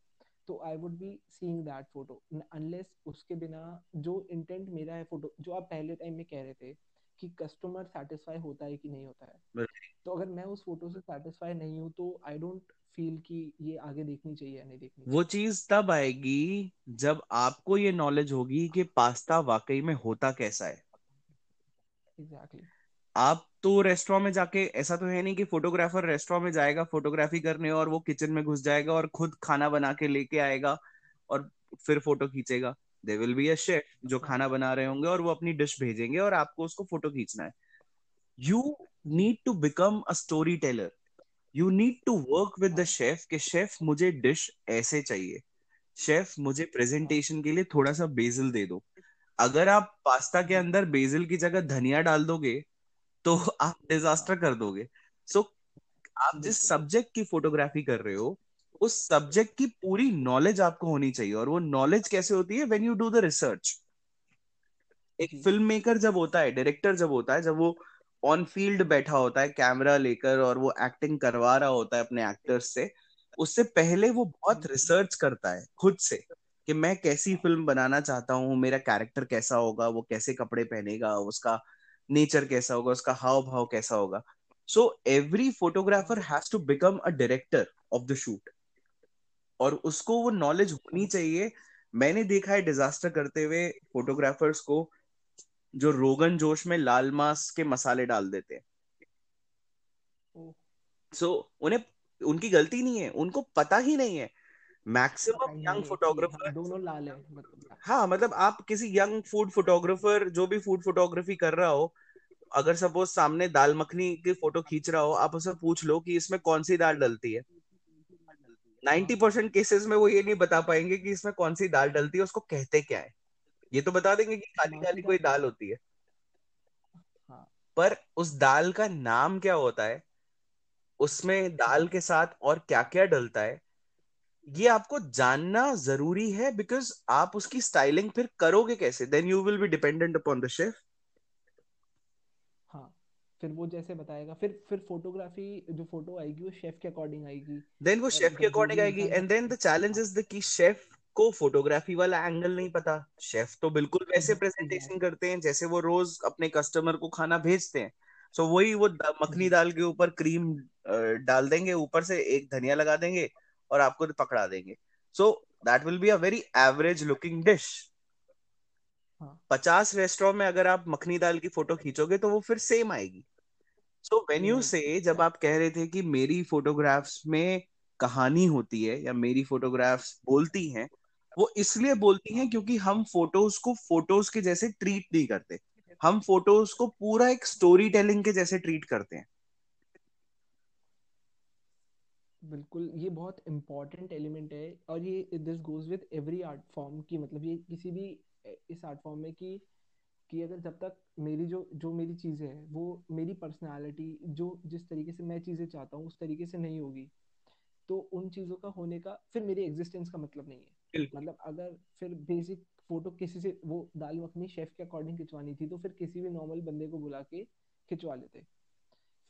तो I would be seeing that photo unless उसके बिना जो इंटेंट मेरा है फ़ोटो जो आप पहले टाइम में कह रहे थे कि कस्टमर सेटिस्फाई होता है कि नहीं होता है right. तो अगर मैं उस फ़ोटो से सेटिस्फाई नहीं हूँ तो आई डोंट फील कि ये आगे देखनी चाहिए या नहीं देखनी वो चीज़ तब आएगी जब आपको ये नॉलेज होगी कि पास्ता वाकई में होता कैसा है एग्जैक्टली exactly. आप तो रेस्टोरेंट में जाके, ऐसा तो है नहीं कि फोटोग्राफर रेस्टोरेंट में जाएगा फोटोग्राफी करने और वो किचन में घुस जाएगा और खुद खाना बना के लेके आएगा और फिर फ़ोटो खींचेगा। They will be a chef जो खाना बना रहे होंगे और वो अपनी डिश भेजेंगे और आपको उसको फ़ोटो खींचना है। You need to become a storyteller you need to work with the chef कि शेफ मुझे डिश ऐसे चाहिए। शेफ मुझे प्रेजेंटेशन के लिए थोड़ा सा बेसिल दे दो। अगर आप पास्ता के अंदर बेसिल की जगह धनिया डाल दोगे तो आप डिजास्टर कर दोगे। सो so, आप जिस सब्जेक्ट की फोटोग्राफी कर रहे हो उस सब्जेक्ट की पूरी नॉलेज आपको होनी चाहिए और वो नॉलेज कैसे होती है? When you do the research एक फ़िल्म मेकर जब होता है डायरेक्टर जब होता है जब वो ऑन फ़ील्ड बैठा होता है कैमरा लेकर और वो एक्टिंग करवा रहा होता है अपने एक्टर्स से उससे पहले वो बहुत रिसर्च करता है खुद से कि मैं कैसी फ़िल्म बनाना चाहता हूँ मेरा कैरेक्टर कैसा होगा वो कैसे कपड़े पहनेगा उसका नेचर कैसा होगा उसका हाव भाव कैसा होगा। So every photographer has to become a director of the shoot और उसको वो नॉलेज होनी चाहिए। मैंने देखा है डिजास्टर करते हुए फोटोग्राफर्स को जो रोगन जोश में लाल मास के मसाले डाल देते हैं। सो so, उन्हें उनकी गलती नहीं है। उनको पता ही नहीं है मैक्सिमम यंग फोटोग्राफर दोनों लाल है मतलब हाँ मतलब आप किसी यंग फ़ूड फोटोग्राफर जो भी फ़ूड फोटोग्राफी कर रहा हो अगर सपोज़ सामने दाल मखनी की फ़ोटो खींच रहा हो आप उसे पूछ लो कि इसमें कौन सी दाल डलती है। नाइन्टी परसेंट केसेस में वो ये नहीं बता पाएँगे कि इसमें कौन सी दाल डलती है उसको कहते क्या है। ये तो बता देंगे कि काली काली कोई दाल होती है। हाँ। पर उस दाल का नाम क्या होता है? उसमें दाल के साथ और क्या क्या डलता है? ये आपको जानना ज़रूरी है बिकॉज़ आप उसकी स्टाइलिंग फिर करोगे कैसे? Then you will be dependent upon the chef हाँ फिर वो जैसे बताएगा फिर फिर फोटोग्राफी जो फ़ोटो आएगी वो शेफ के अकॉर्डिंग आएगी। देन वो शेफ के अकॉर्डिंग आएगी and then the challenge is the की शेफ को फोटोग्राफी वाला एंगल नहीं पता। शेफ तो बिल्कुल वैसे प्रेजेंटेशन करते हैं जैसे वो रोज अपने कस्टमर को खाना भेजते हैं। सो so, वही वो मखनी दाल के ऊपर क्रीम डाल देंगे ऊपर से एक धनिया लगा देंगे और आपको पकड़ा देंगे। So that will be a very average looking dish पचास रेस्टोरेंट में अगर आप मखनी दाल की फ़ोटो खींचोगे तो वो फिर सेम आएगी। सो वेन यू से जब आप कह रहे थे कि मेरी फोटोग्राफ्स में कहानी होती है या मेरी फोटोग्राफ्स बोलती हैं वो इसलिए बोलती हैं क्योंकि हम फ़ोटोज़ को फ़ोटोज़ के जैसे ट्रीट नहीं करते। हम फ़ोटोज़ को पूरा एक स्टोरी टेलिंग के जैसे ट्रीट करते हैं। बिल्कुल ये बहुत इम्पोर्टेंट एलिमेंट है और ये this goes with every art form की मतलब ये किसी भी इस आर्ट फॉर्म में कि कि अगर जब तक मेरी जो जो मेरी चीज़ें हैं वो मेरी पर्सनालिटी जो जिस तरीके से मैं चीज़ें चाहता हूँ उस तरीके से नहीं होगी तो उन चीज़ों का होने का फिर मेरी एग्जिस्टेंस का मतलब नहीं है। मतलब अगर फिर बेसिक फ़ोटो किसी से वो दाल मखनी शेफ के अकॉर्डिंग खिंचवानी थी तो फिर किसी भी नॉर्मल बंदे को बुला के खिंचवा लेते।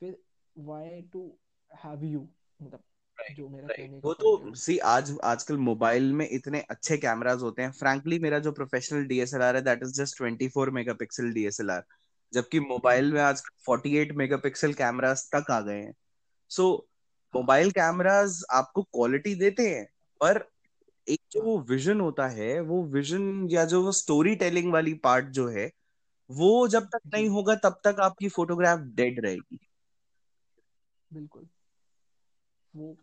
फिर वाई टू हैव यू मतलब जो मेरा कहने वो तो सी आज आजकल मोबाइल में इतने अच्छे कैमराज होते हैं। फ्रैंकली मेरा जो प्रोफेशनल डीएसएलआर है that is just 24 megapixel DSLR जबकि मोबाइल में आज 48 मेगापिक्सल कैमरास तक आ गए हैं। सो मोबाइल कैमराज आपको क्वालिटी देते हैं पर एक जो वो विजन होता है वो विजन या जो वो स्टोरी टेलिंग वाली पार्ट जो है वो जब तक नहीं होगा तब तक आपकी फोटोग्राफ डेड रहेगी। बिल्कुल। वो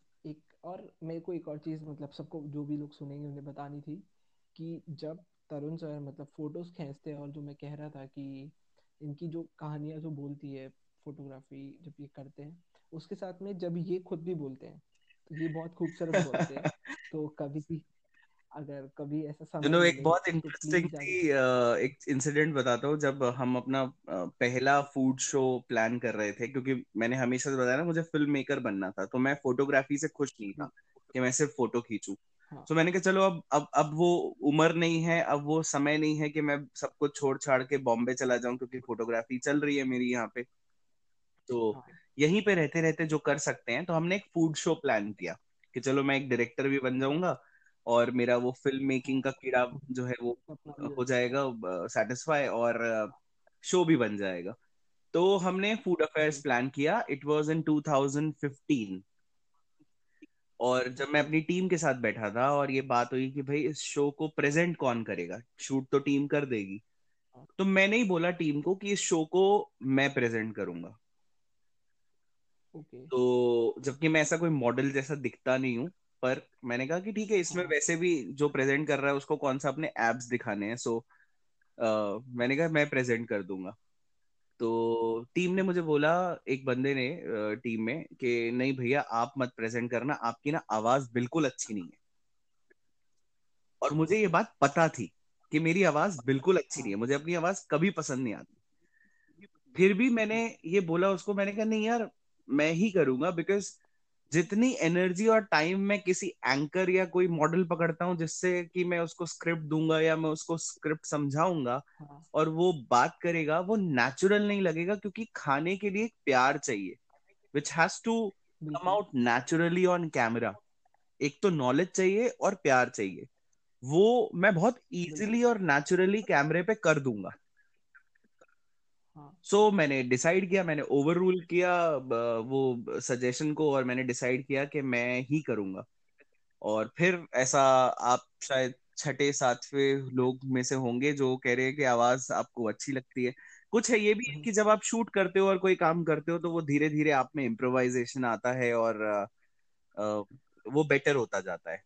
और मेरे को एक और चीज़ मतलब सबको जो भी लोग सुनेंगे उन्हें बतानी थी कि जब तरुण सर मतलब फ़ोटोज़ खींचते हैं और जो मैं कह रहा था कि इनकी जो कहानियाँ जो बोलती है फोटोग्राफी जब ये करते हैं उसके साथ में जब ये खुद भी बोलते हैं तो ये बहुत खूबसूरत बोलते हैं। तो कभी भी अगर कभी ऐसा समय नो एक बहुत इंटरेस्टिंग तो थी एक इंसिडेंट बताता हूँ जब हम अपना पहला फ़ूड शो प्लान कर रहे थे क्योंकि मैंने हमेशा से बताया ना मुझे फ़िल्म मेकर बनना था तो मैं फोटोग्राफी से खुश नहीं था कि मैं सिर्फ़ फ़ोटो खींचूं हाँ. तो मैंने कहा चलो अब अब अब वो उम्र नहीं है अब वो समय नहीं है कि मैं सब कुछ छोड़ छाड़ के बॉम्बे चला जाऊँ क्योंकि फोटोग्राफी चल रही है मेरी यहाँ पे तो हाँ. यहीं पे रहते रहते जो कर सकते हैं तो हमने एक फ़ूड शो प्लान किया कि चलो मैं एक डायरेक्टर भी बन जाऊँगा और मेरा वो फ़िल्म मेकिंग का कीड़ा जो है वो हो जाएगा सेटिस्फाई और शो भी बन जाएगा। तो हमने फ़ूड अफेयर्स प्लान किया। इट वाज इन 2015 और जब मैं अपनी टीम के साथ बैठा था और ये बात हुई कि भाई इस शो को प्रेजेंट कौन करेगा? शूट तो टीम कर देगी। तो मैंने ही बोला टीम को कि इस शो को मैं प्रेजेंट करूँगा। ओके तो जबकि मैं ऐसा कोई मॉडल जैसा दिखता नहीं हूँ पर मैंने कहा कि ठीक है इसमें हाँ। वैसे भी जो प्रेजेंट कर रहा है उसको कौन सा अपने एब्स दिखाने हैं? सो मैंने कहा मैं प्रेजेंट कर दूँगा। तो टीम ने मुझे बोला एक बंदे ने टीम में कि नहीं भैया आप मत प्रेजेंट करना आपकी ना आवाज़ बिल्कुल अच्छी नहीं है। और मुझे ये बात पता थी कि मेरी आवाज़ बिल्कुल अच्छी नहीं है मुझे अपनी आवाज़ कभी पसंद नहीं आती। फिर भी मैंने ये बोला उसको मैंने कहा नहीं यार मैं ही करूँगा बिकॉज़ जितनी एनर्जी और टाइम मैं किसी एंकर या कोई मॉडल पकड़ता हूँ जिससे कि मैं उसको स्क्रिप्ट दूँगा या मैं उसको स्क्रिप्ट समझाऊँगा हाँ। और वो बात करेगा वो नेचुरल नहीं लगेगा क्योंकि खाने के लिए एक प्यार चाहिए which has to come out naturally on camera एक तो नॉलेज चाहिए और प्यार चाहिए। वो मैं बहुत इजीली और नेचुरली कैमरे पे कर दूँगा। सो so, मैंने डिसाइड किया मैंने ओवर रूल किया वो सजेशन को और मैंने डिसाइड किया कि मैं ही करूँगा। और फिर ऐसा आप शायद छठे सातवें लोग में से होंगे जो कह रहे हैं कि आवाज़ आपको अच्छी लगती है। कुछ है ये भी है हम्म, कि जब आप शूट करते हो और कोई काम करते हो तो वो धीरे धीरे आप में इम्प्रोवाइजेशन आता है और अ, अ, वो बेटर होता जाता है।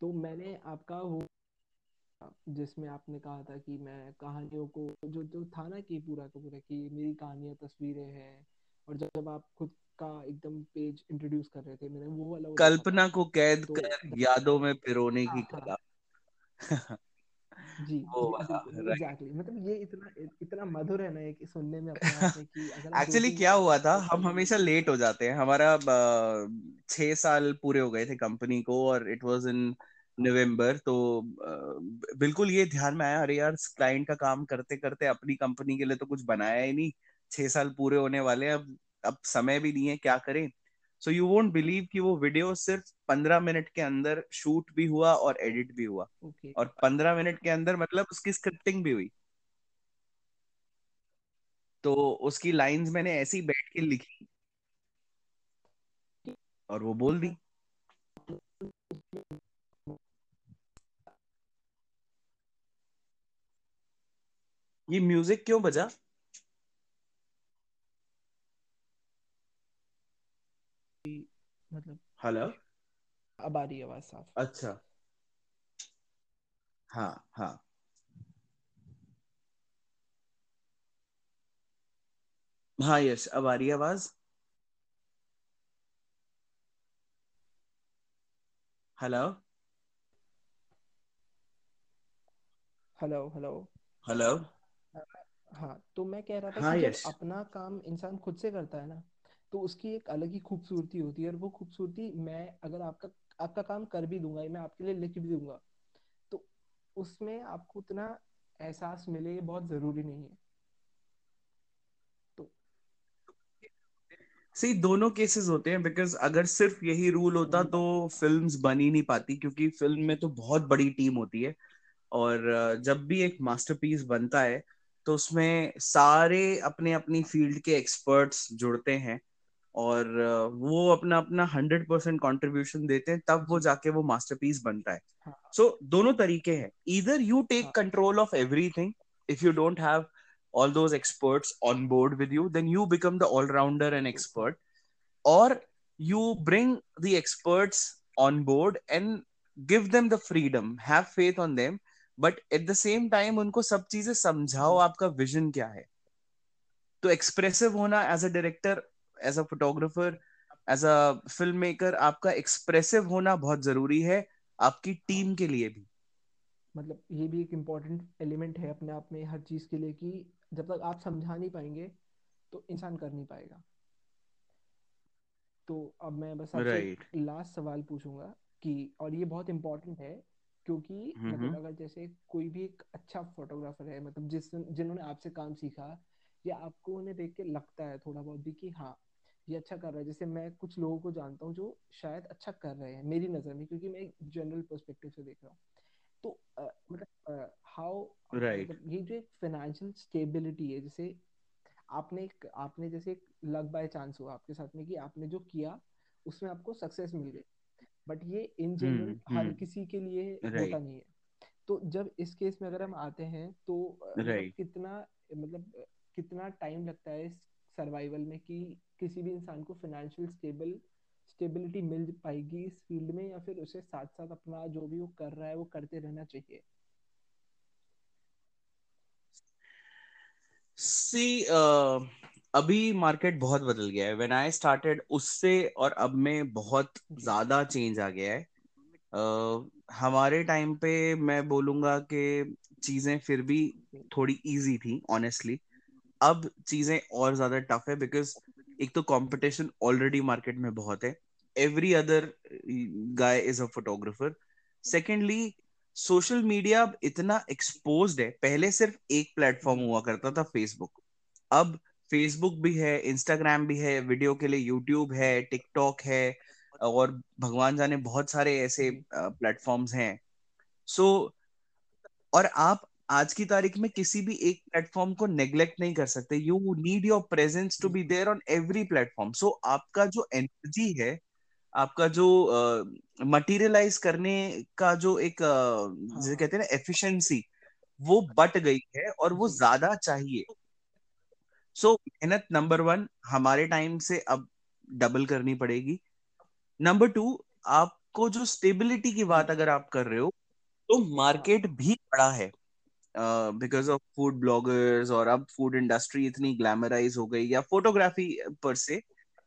तो मैंने आपका जिसमें आपने कहा था कि मैं कहानियों को जो जो था ना कि पूरा का पूरा कि मेरी कहानियाँ तस्वीरें हैं और जब आप खुद का एकदम पेज इंट्रोड्यूस कर रहे थे मैंने वो वाला कल्पना को कैद तो कर यादों में पिरोने की हाँ हाँ। कला। जी एग्जैक्टली exactly. मतलब ये इतना इतना मधुर है ना ये कि सुनने में एक्चुअली क्या हुआ था? हम तो हमेशा लेट हो जाते हैं। हमारा छह साल पूरे हो गए थे कंपनी को और इट वाज इन नवंबर तो बिल्कुल ये ध्यान में आया अरे यार क्लाइंट का काम करते करते अपनी कंपनी के लिए तो कुछ बनाया ही नहीं छह साल पूरे होने वाले अब अब समय भी नहीं है क्या करें? सो यू वोंट बिलीव कि वो वीडियो सिर्फ़ पंद्रह मिनट के अंदर शूट भी हुआ और एडिट भी हुआ। ओके और पंद्रह मिनट के अंदर मतलब उसकी स्क्रिप्टिंग भी हुई। तो उसकी लाइंस मैंने ऐसे बैठ के लिखी। और वो बोल दी। ये म्यूज़िक क्यों बजा? मतलब हेलो अब आ रही आवाज़ साफ़। अच्छा। हाँ हाँ। हाँ यश अब आ रही आवाज़? हेलो हेलो हेलो हेलो हाँ तो मैं कह रहा था हाँ कि जब यश अपना काम इंसान खुद से करता है ना तो उसकी एक अलग ही खूबसूरती होती है और वो खूबसूरती मैं अगर आपका आपका काम कर भी दूँगा मैं आपके लिए लिख भी दूँगा तो उसमें आपको उतना एहसास मिले ये बहुत ज़रूरी नहीं है। तो सी दोनों केसेस होते हैं बिकॉज़ अगर सिर्फ़ यही रूल होता तो फिल्म्स बन ही नहीं पाती क्योंकि फ़िल्म में तो बहुत बड़ी टीम होती है और अ, जब भी एक मास्टरपीस बनता है तो उसमें सारे अपने अपनी फ़ील्ड के एक्सपर्ट्स जुड़ते हैं और वो अपना अपना हंड्रेड परसेंट कॉन्ट्रीब्यूशन देते हैं तब वो जाके वो मास्टरपीस बनता है हाँ सो so, दोनों तरीके हैं इधर यू टेक हाँ control of everything if you don't have all those experts on board with you then you become the all-rounder and तो हाँ expert or you bring the experts on board and give them the freedom have faith on them but at the same time उनको सब चीज़ें समझाओ आपका विजन क्या है? तो एक्सप्रेसिव होना as a director as a photographer as a filmmaker आपका एक्सप्रेसिव होना बहुत ज़रूरी है आपकी टीम के लिए भी। मतलब ये भी एक इम्पोर्टेंट एलिमेंट है अपने आप में हर चीज़ के लिए कि जब तक आप समझा नहीं पाएँगे तो इंसान कर नहीं पाएगा। तो अब मैं बस आपसे राइट लास्ट सवाल पूछूँगा कि और ये बहुत इम्पोर्टेंट है क्योंकि मतलब हम्म। अगर जैसे कोई भी एक अच्छा फोटोग्राफर है मतलब जिस जिन्होंने आपसे काम सीखा या आपको उन्हें देख के लगता है थोड़ा बहुत भी कि हाँ ये अच्छा कर रहा है। जैसे मैं कुछ लोगों को जानता हूँ जो शायद अच्छा कर रहे हैं मेरी नज़र में क्योंकि मैं एक जनरल पर्सपेक्टिव से देख रहा हूँ। तो मतलब हाउ राइट मतलब ये जो एक फाइनेंशियल स्टेबिलिटी है जैसे आपने एक आपने जैसे एक लक बाय चांस हुआ आपके साथ में कि आपने जो किया उसमें आपको सक्सेस मिल गई। बट ये इन जनरल हम्म हर हम्म। किसी के लिए होता नहीं है। तो जब इस केस में अगर हम आते हैं तो मतलब कितना मतलब कितना टाइम लगता है सर्वाइवल में कि किसी भी इंसान को फाइनेंशियल स्टेबल स्टेबिलिटी मिल पाएगी इस फ़ील्ड में या फिर उसे साथ साथ अपना जो भी वो कर रहा है वो करते रहना चाहिए? सी uh, अभी मार्केट बहुत बदल गया है। व्हेन आई स्टार्टेड उससे और अब में बहुत ज़्यादा चेंज आ गया है। uh, हमारे टाइम पे मैं बोलूँगा कि चीज़ें फिर भी थोड़ी इजी थी ऑनेस्टली अब चीज़ें और ज़्यादा टफ है बिकॉज़ एक तो कंपटीशन ऑलरेडी मार्केट में बहुत है। Every other guy is a photographer secondly social media अब इतना एक्सपोज्ड है। पहले सिर्फ़ एक प्लेटफॉर्म हुआ करता था फेसबुक अब फेसबुक भी है इंस्टाग्राम भी है वीडियो के लिए यूट्यूब है टिकटॉक है और भगवान जाने बहुत सारे ऐसे प्लेटफॉर्म्स हैं। सो so, और आप आज की तारीख में किसी भी एक प्लेटफॉर्म को नेग्लेक्ट नहीं कर सकते। You need your presence to be there on every platform so आपका जो एनर्जी है आपका जो मटेरियलाइज uh, करने का जो एक uh, जिसे हाँ। कहते हैं ना एफिशिएंसी वो बट गई है और वो ज़्यादा चाहिए। सो so, मेहनत नंबर वन हमारे टाइम से अब डबल करनी पड़ेगी। नंबर टू आपको जो स्टेबिलिटी की बात अगर आप कर रहे हो तो मार्केट भी बड़ा है। बिकॉज़ ऑफ़ फ़ूड ब्लॉगर्स और अब फ़ूड इंडस्ट्री इतनी ग्लैमराइज हो गई या फोटोग्राफी पर से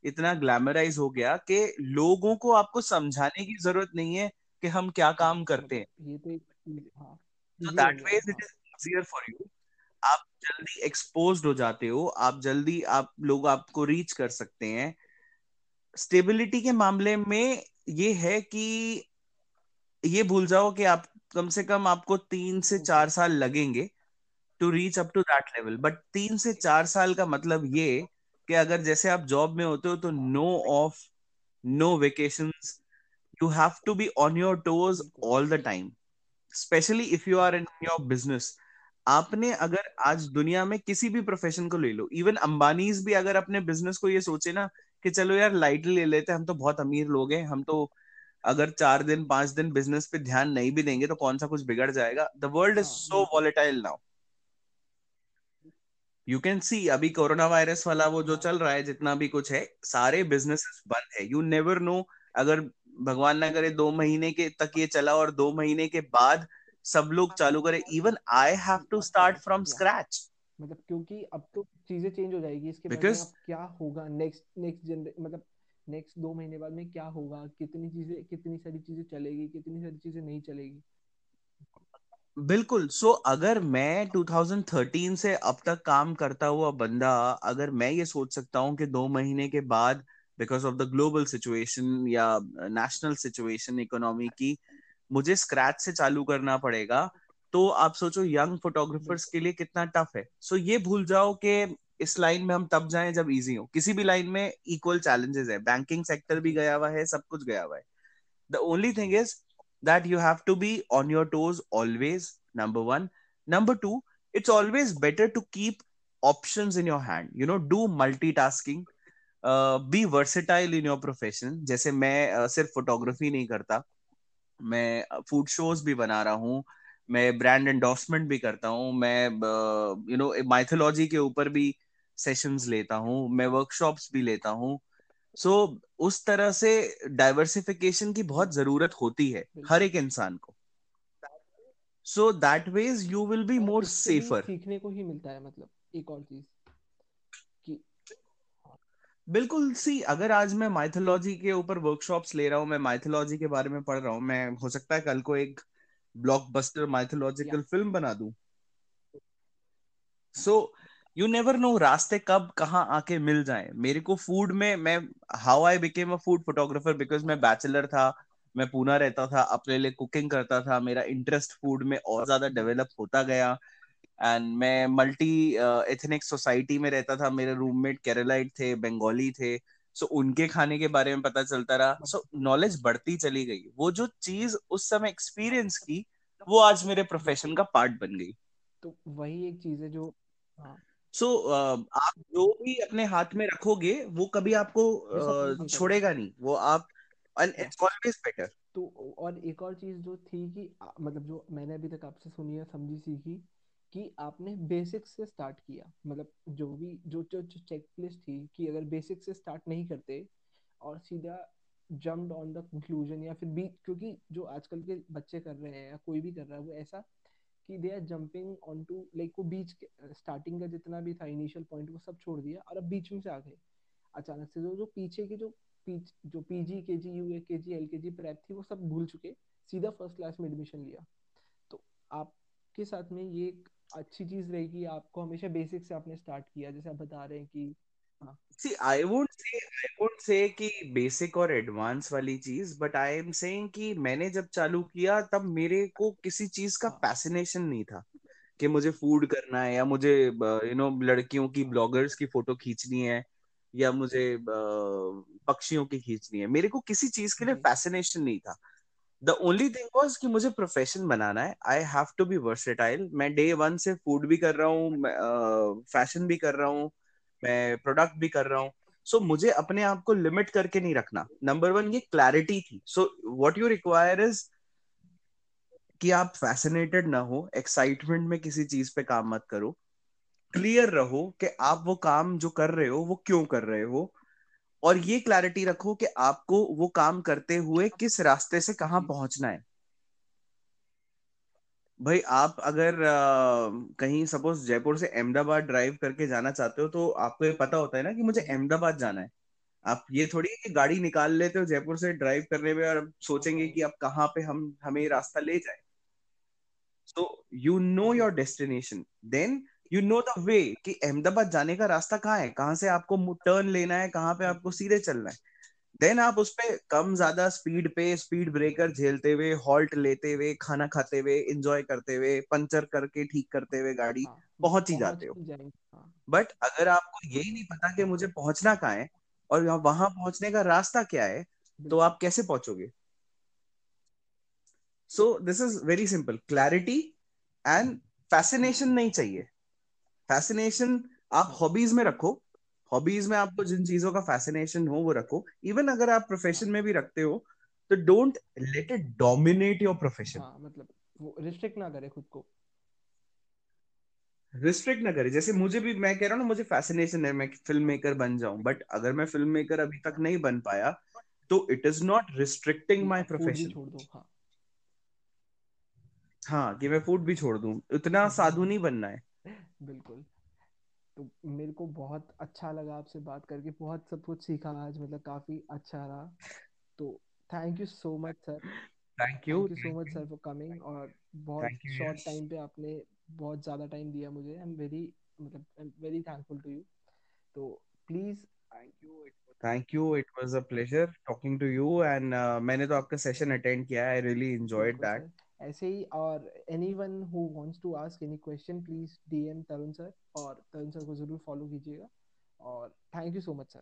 इतना ग्लैमराइज हो गया कि लोगों को आपको समझाने की ज़रूरत नहीं है कि हम क्या काम करते हैं। ये तो that way it is easier for you आप जल्दी एक्सपोज हो जाते हो, आप जल्दी आप लोग आपको रीच कर सकते हैं। स्टेबिलिटी के मामले में ये है कि ये भूल जाओ कि आप कम से कम आपको तीन से चार साल लगेंगे to reach up to that level but तीन से चार साल का मतलब ये कि अगर जैसे आप जॉब में होते हो तो no off no vacation you have to be on your toes all the time specially if you are in your business आपने अगर आज दुनिया में किसी भी प्रोफेशन को ले लो इवन अंबानीज भी अगर अपने बिज़नेस को ये सोचे ना कि चलो यार लाइटली ले लेते हम तो बहुत अमीर लोग हैं हम तो अगर चार दिन पाँच दिन बिज़नेस पे ध्यान नहीं भी देंगे तो कौन सा कुछ बिगड़ जाएगा? The world is so volatile now you can see अभी कोरोना वायरस वाला वो जो चल रहा है जितना भी कुछ है सारे बिज़नेस बंद है। यू नेवर नो अगर भगवान ना करे दो महीने के तक ये चला और दो महीने के बाद सब लोग चालू करें। Even I have to start from scratch मतलब क्योंकि अब तो चीज़ें चेंज हो जाएगी इसके Because... बाद क्या होगा? नेक्स्ट नेक्स्ट जनरे मतलब नेक्स्ट दो महीने बाद में क्या होगा? कितनी चीज़ें कितनी सारी चीज़ें चलेगी कितनी सारी चीज़ें नहीं चलेगी? बिल्कुल। सो so, अगर मैं 2013 से अब तक काम करता हुआ बंदा अगर मैं ये सोच सकता हूँ कि दो महीने के बाद because of the global situation या नेशनल सिचुएशन इकोनॉमी की मुझे स्क्रैच से चालू करना पड़ेगा तो आप सोचो यंग फोटोग्राफर्स के लिए कितना टफ है। सो so, ये भूल जाओ कि इस लाइन में हम तब जाएँ जब इजी हो। किसी भी लाइन में इक्वल चैलेंजेस है। बैंकिंग सेक्टर भी गया हुआ है सब कुछ गया हुआ है। The only thing is that you have to be on your toes always number one number two it's always better to keep options in your hand you know do multitasking be versatile in your profession जैसे मैं uh, सिर्फ़ फोटोग्राफी नहीं करता। मैं फ़ूड शोज़ भी बना रहा हूँ मैं ब्रांड एंडोर्समेंट भी करता हूँ मैं यू नो माइथोलॉजी के ऊपर भी सेशंस लेता हूँ मैं वर्कशॉप्स भी लेता हूँ। सो so, उस तरह से डाइवर्सिफिकेशन की बहुत ज़रूरत होती है हर एक इंसान को। So that ways you will be more safer सीखने को ही मिलता है मतलब एक और चीज़। बिल्कुल सी अगर आज मैं माइथोलॉजी के ऊपर वर्कशॉप्स ले रहा हूँ मैं माइथोलॉजी के बारे में पढ़ रहा हूँ मैं हो सकता है कल को एक ब्लॉकबस्टर माइथोलॉजिकल फ़िल्म बना दूँ। सो यू नेवर नो रास्ते कब कहाँ आके मिल जाए। मेरे को फ़ूड में मैं how I became a food photographer because मैं बैचलर था मैं पूना रहता था अपने लिए कुकिंग करता था मेरा इंटरेस्ट फ़ूड में और ज़्यादा डेवलप होता गया। एंड मैं मल्टी एथनिक सोसाइटी में रहता था। मेरे रूममेट केरलाइट थे बंगाली थे। सो so, उनके खाने के बारे में पता चलता रहा। सो so, नॉलेज बढ़ती चली गई। वो जो चीज़ उस समय एक्सपीरियंस की वो आज मेरे प्रोफेशन का पार्ट बन गई। तो वही एक चीज़ है जो हाँ। सो so, uh, आप जो भी अपने हाथ में रखोगे वो कभी आपको uh, छोड़ेगा नहीं। वो आप इट्स ऑलवेज बेटर तो और एक और चीज़ जो थी कि मतलब जो मैंने अभी तक आपसे सुनी है समझी सीखी कि आपने बेसिक से स्टार्ट किया। मतलब जो भी जो जो, जो चेकलिस्ट थी कि अगर बेसिक से स्टार्ट नहीं करते और सीधा जम्प्ड ऑन द कंक्लूजन या फिर बीच क्योंकि जो आजकल के बच्चे कर रहे हैं या कोई भी कर रहा है वो ऐसा कि they are jumping on to like वो बीच स्टार्टिंग का जितना भी था इनिशियल पॉइंट वो सब छोड़ दिया और अब बीच में से आ गए। अचानक से जो जो पीछे के जो पीच जो पीजी के जी यू के जी एल के जी प्रेप थी वो सब भूल चुके। सीधा फ़र्स्ट क्लास में एडमिशन लिया। तो आपके साथ में ये एक अच्छी चीज़ रहेगी आपको हमेशा बेसिक से आपने स्टार्ट किया जैसे आप बता रहे हैं कि सी I won't say I won't say कि बेसिक और एडवांस वाली चीज़ बट आई एम सेइंग कि मैंने जब चालू किया तब मेरे को किसी चीज़ का फैसिनेशन हाँ। नहीं था कि मुझे फ़ूड करना है या मुझे यू नो लड़कियों की ब्लॉगर्स की फ़ोटो खींचनी है या मुझे पक्षियों की खींचनी है। मेरे को किसी चीज़ के लिए फैसिनेशन नहीं था। द ओनली थिंग वॉज़ कि मुझे प्रोफेशन बनाना है। I have to be versatile मैं डे वन से फ़ूड भी कर रहा हूँ फ़ैशन भी कर रहा हूँ मैं प्रोडक्ट भी कर रहा हूँ। सो so, मुझे अपने आप को लिमिट करके नहीं रखना। नंबर वन ये क्लैरिटी थी। So what you require is कि आप फैसिनेटेड ना हो एक्साइटमेंट में किसी चीज़ पे काम मत करो। क्लियर रहो कि आप वो काम जो कर रहे हो वो क्यों कर रहे हो? और ये क्लैरिटी रखो कि आपको वो काम करते हुए किस रास्ते से कहाँ पहुँचना है। भाई आप अगर आ, कहीं सपोज़ जयपुर से अहमदाबाद ड्राइव करके जाना चाहते हो तो आपको ये पता होता है ना कि मुझे अहमदाबाद जाना है। आप ये थोड़ी कि गाड़ी निकाल लेते हो जयपुर से ड्राइव करने में और सोचेंगे कि आप कहाँ पे हम हमें रास्ता ले जाए। So you know your destination then you know the way कि अहमदाबाद जाने का रास्ता कहाँ है? कहाँ से आपको टर्न लेना है? कहाँ पे आपको सीधे चलना है? देन आप उस पर कम ज़्यादा स्पीड पे स्पीड ब्रेकर झेलते हुए हॉल्ट लेते हुए खाना खाते हुए इंजॉय करते हुए पंचर करके ठीक करते हुए गाड़ी हाँ, पहुँच ही जाते हो। बट हाँ। अगर आपको यही नहीं पता कि मुझे पहुँचना कहाँ है और वहाँ पहुँचने का रास्ता क्या है तो आप कैसे पहुंचोगे? So this is very simple clarity and fascination नहीं चाहिए। फैसिनेशन आप हॉबीज में रखो हॉबीज में आपको जिन चीज़ों का फैसिनेशन हो वो रखो। इवन अगर आप प्रोफेशन में भी रखते हो तो don't let it dominate your profession मतलब वो रिस्ट्रिक्ट ना करे खुद को। रिस्ट्रिक्ट ना करे। जैसे मुझे भी मैं कह रहा हूँ ना मुझे फैसिनेशन है मैं फ़िल्म मेकर बन जाऊँ। बट अगर मैं फ़िल्म मेकर अभी तक नहीं बन पाया तो it is not restricting my profession छोड़ दो हाँ। कि मैं फ़ूड भी छोड़ दूँ। इतना साधु नहीं बनना है। बिल्कुल। तो मेरे को बहुत अच्छा लगा आपसे बात करके बहुत सब कुछ सीखा आज मतलब काफ़ी अच्छा रहा। तो thank you so much sir thank you thank you so much sir for coming और बहुत शॉर्ट टाइम पे आपने बहुत ज़्यादा टाइम दिया मुझे। आई एम वेरी मतलब I am very thankful to you तो please thank you thank you it was a pleasure talking to you and मैंने तो आपका सेशन अटेंड किया आई रियली एंजॉयड दैट ऐसे ही और anyone who wants to ask any question please D M Tarun sir और तरुण सर को ज़रूर फॉलो कीजिएगा। और thank you so much sir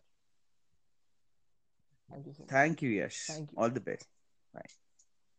thank you Yash thank you all the best bye